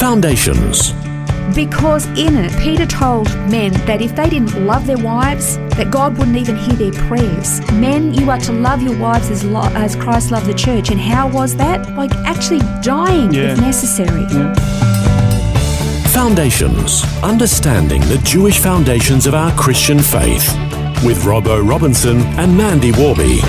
Foundations. Because in it, Peter told men that if they didn't love their wives, that God wouldn't even hear their prayers. Men, you are to love your wives as, lo- as Christ loved the church. And how was that? Like actually dying Yeah. if necessary. Foundations. Understanding the Jewish foundations of our Christian faith. With Robbo Robinson and Mandy Warby.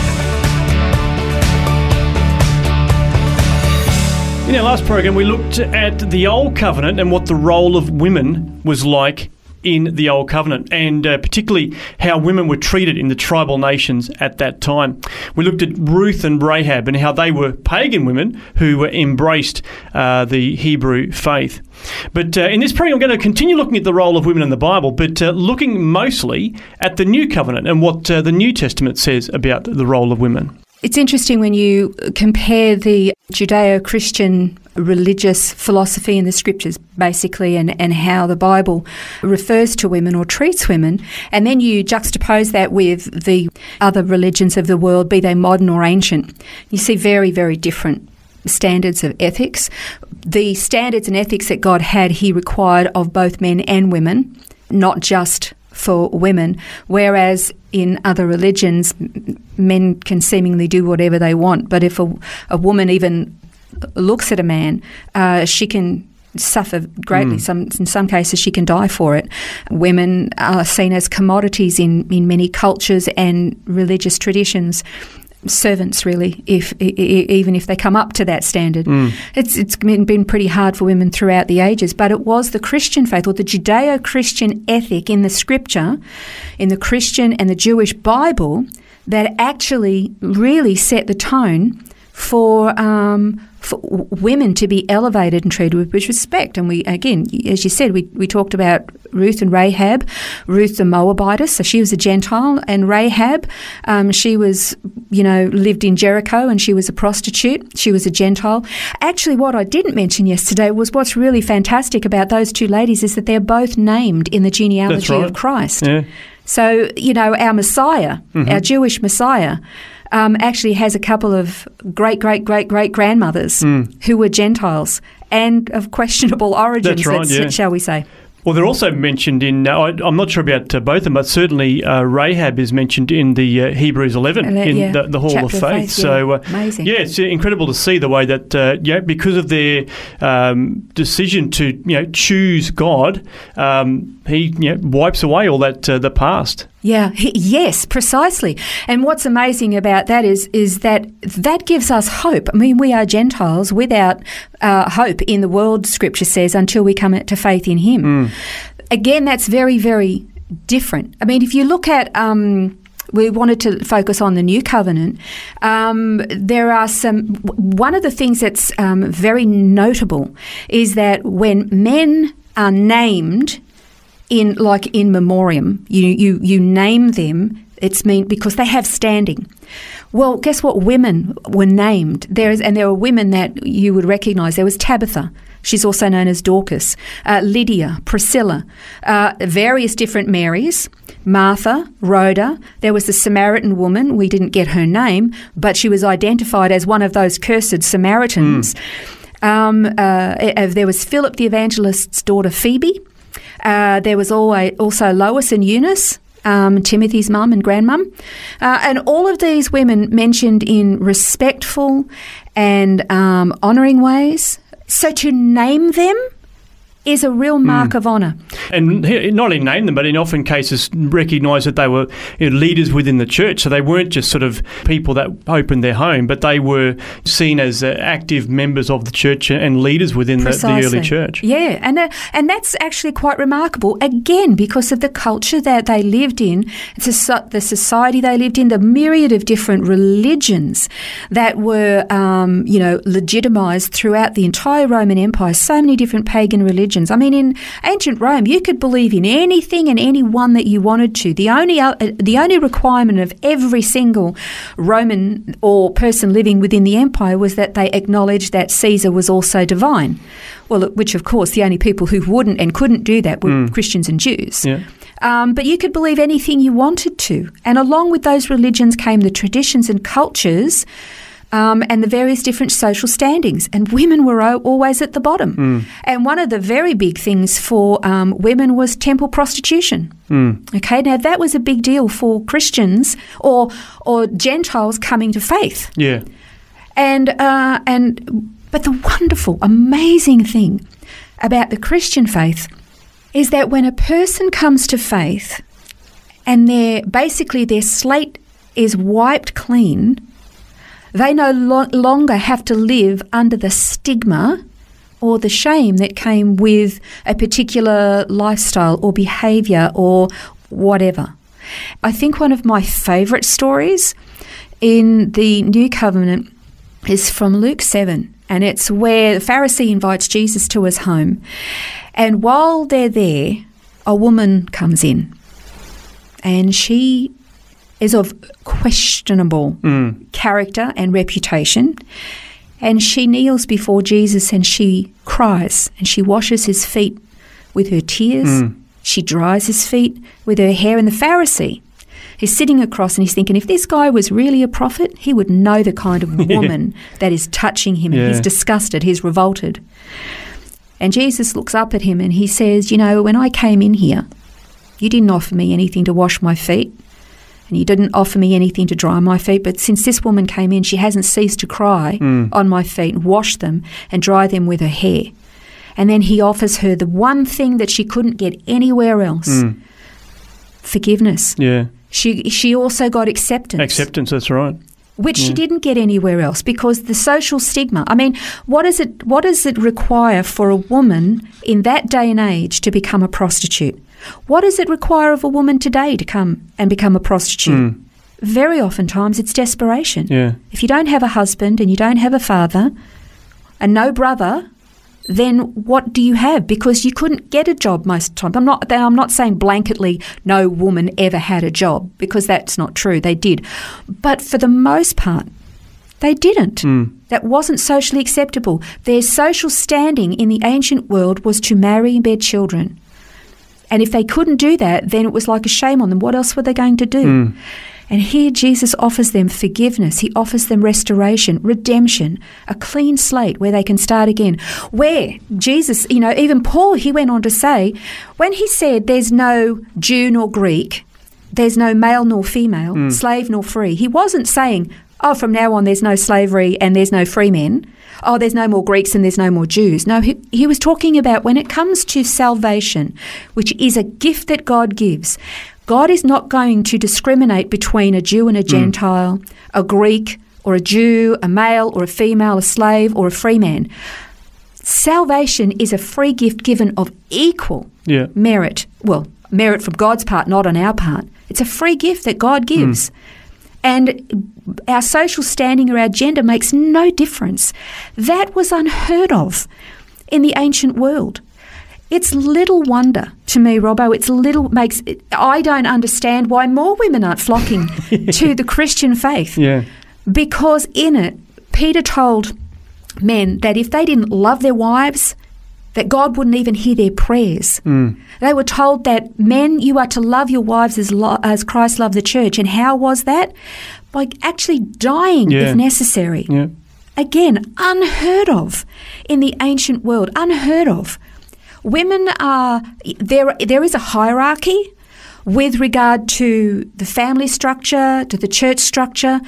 In our last program, we looked at the Old Covenant and what the role of women was like in the Old Covenant, and uh, particularly how women were treated in the tribal nations at that time. We looked at Ruth and Rahab and how they were pagan women who embraced uh, the Hebrew faith. But uh, in this program, I'm going to continue looking at the role of women in the Bible, but uh, looking mostly at the New Covenant and what uh, the New Testament says about the role of women. It's interesting when you compare the Judeo Christian religious philosophy in the scriptures, basically, and, and how the Bible refers to women or treats women, and then you juxtapose that with the other religions of the world, be they modern or ancient. You see very, very different standards of ethics. The standards and ethics that God had, He required of both men and women, not just for women, whereas in other religions, men can seemingly do whatever they want. But if a, a woman even looks at a man, uh, she can suffer greatly. Some in some cases, she can die for it. Women are seen as commodities in in many cultures and religious traditions. Servants, really, if even if they come up to that standard, it's it's been, pretty hard for women throughout the ages. But it was the Christian faith or the Judeo-Christian ethic in the Scripture, in the Christian and the Jewish Bible, that actually really set the tone for um, for w- women to be elevated and treated with, with respect. And we, again, as you said, we, we talked about Ruth and Rahab. Ruth the Moabitess, so she was a Gentile, and Rahab, um, she was, you know, lived in Jericho and she was a prostitute. She was a Gentile. Actually, what I didn't mention yesterday was what's really fantastic about those two ladies is that they're both named in the genealogy right. of Christ. Yeah. So, you know, our Messiah, Mm-hmm. our Jewish Messiah, um, actually has a couple of great, great, great, great grandmothers who were Gentiles and of questionable origins, Mm. That's right, yeah. shall we say. Well, they're also mentioned in, uh, I, I'm not sure about uh, both of them, but certainly uh, Rahab is mentioned in the uh, Hebrews 11 that- in yeah, the, the Hall of Faith. of Faith, yeah. So, uh, Amazing. yeah, it's incredible to see the way that, uh, yeah, because of their um, decision to, you know, choose God, um, he you know, wipes away all that, uh, the past. Yeah, he, yes, precisely. And what's amazing about that is is that that gives us hope. I mean, we are Gentiles without uh, hope in the world. Scripture says until we come to faith in Him. Again, that's very very different. I mean, if you look at um, we wanted to focus on the new covenant. Um, there are some. One of the things that's um, very notable is that when men are named in like in memoriam, you you you name them. It's mean because they have standing. Well, guess what? Women were named. There is, and there were women that you would recognise. There was Tabitha. She's also known as Dorcas. Uh, Lydia, Priscilla, uh, various different Marys. Martha, Rhoda. There was the Samaritan woman. We didn't get her name, but she was identified as one of those cursed Samaritans. Um, uh, uh, there was Philip the evangelist's daughter Phoebe. Uh, there was always, also Lois and Eunice, um, Timothy's mum and grandmum. Uh, and all of these women mentioned in respectful and um, honouring ways. So to name them is a real mark of honour. and he not only name them, but in often cases recognise that they were you know, leaders within the church. So they weren't just sort of people that opened their home, but they were seen as uh, active members of the church and leaders within the, the early church. Yeah, and uh, and that's actually quite remarkable. Again, because of the culture that they lived in, the society they lived in, the myriad of different religions that were, um, you know, legitimised throughout the entire Roman Empire. So many different pagan religions. I mean, in ancient Rome, you could believe in anything and anyone that you wanted to. The only uh, the only requirement of every single Roman or person living within the empire was that they acknowledged that Caesar was also divine. Well, which of course the only people who wouldn't and couldn't do that were Christians and Jews. Yeah. Um, but you could believe anything you wanted to. And along with those religions came the traditions and cultures um, and the various different social standings. And women were always at the bottom. And one of the very big things for um, women was temple prostitution. Okay, now that was a big deal for Christians or, or Gentiles coming to faith. Yeah. And uh, and but the wonderful, amazing thing about the Christian faith is that when a person comes to faith and their basically their slate is wiped clean, they no lo- longer have to live under the stigma or the shame that came with a particular lifestyle or behavior or whatever. I think one of my favourite stories in the New Covenant is from Luke 7, and it's where the Pharisee invites Jesus to his home. And while they're there, a woman comes in, and she is of questionable hmm. character and reputation. And she kneels before Jesus and she cries and she washes his feet with her tears. Hmm. She dries his feet with her hair. And the Pharisee, is sitting across and he's thinking, if this guy was really a prophet, he would know the kind of woman that is touching him. And he's disgusted, he's revolted. And Jesus looks up at him and he says, You know, when I came in here, you didn't offer me anything to wash my feet, and you didn't offer me anything to dry my feet. But since this woman came in, she hasn't ceased to cry hmm. on my feet and wash them and dry them with her hair. And then he offers her the one thing that she couldn't get anywhere else hmm. forgiveness. Yeah. She, she also got acceptance Acceptance, that's right. Which she mm. didn't get anywhere else because the social stigma. I mean, what is it? What does it require for a woman in that day and age to become a prostitute? What does it require of a woman today to come and become a prostitute? Mm. Very oftentimes, it's desperation. Yeah. If you don't have a husband and you don't have a father and no brother, then what do you have? Because you couldn't get a job most of the time. I'm not. I'm not saying blanketly no woman ever had a job because that's not true. They did, but for the most part, they didn't. Hmm. That wasn't socially acceptable. Their social standing in the ancient world was to marry and bear children. And if they couldn't do that, then it was like a shame on them. What else were they going to do? Hmm. And here Jesus offers them forgiveness. He offers them restoration, redemption, a clean slate where they can start again. Where Jesus, you know, even Paul, he went on to say, when he said there's no Jew nor Greek, there's no male nor female, hmm. slave nor free, he wasn't saying, oh, from now on there's no slavery and there's no free men. Oh, there's no more Greeks and there's no more Jews. No, he, he was talking about when it comes to salvation, which is a gift that God gives, God is not going to discriminate between a Jew and a mm. Gentile, a Greek or a Jew, a male or a female, a slave or a free man. Salvation is a free gift given of equal Yeah. merit. Well, merit from God's part, not on our part. It's a free gift that God mm. gives. And our social standing or our gender makes no difference. That was unheard of in the ancient world. It's little wonder to me, Robbo. It's little makes I don't understand why more women aren't flocking to the Christian faith Yeah. because in it, Peter told men that if they didn't love their wives, that God wouldn't even hear their prayers. Mm. They were told that men, you are to love your wives as, lo- as Christ loved the church. And how was that? By actually dying Yeah. if necessary. Yeah. Again, unheard of in the ancient world, unheard of. Women are, there, there is a hierarchy with regard to the family structure, to the church structure.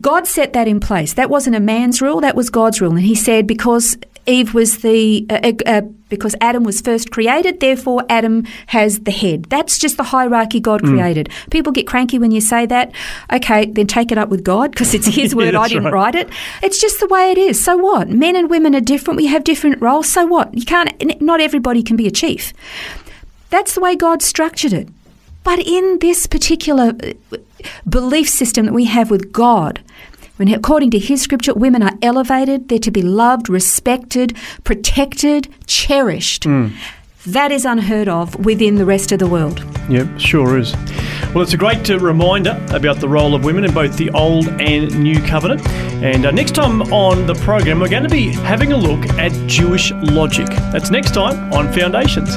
God set that in place. That wasn't a man's rule, that was God's rule. And He said, because Eve was the uh, uh, because Adam was first created, therefore Adam has the head. That's just the hierarchy God Mm. created. People get cranky when you say that. Okay, then take it up with God because it's His Yeah, word. I didn't right. write it. It's just the way it is. So what? Men and women are different. We have different roles. So what? You can't. Not everybody can be a chief. That's the way God structured it. But in this particular uh, belief system that we have with God, when according to His scripture, women are elevated, they're to be loved, respected, protected, cherished. That is unheard of within the rest of the world. Yep, sure is. Well, it's a great uh, reminder about the role of women in both the Old and New Covenant. And uh, next time on the program, we're going to be having a look at Jewish logic. That's next time on Foundations.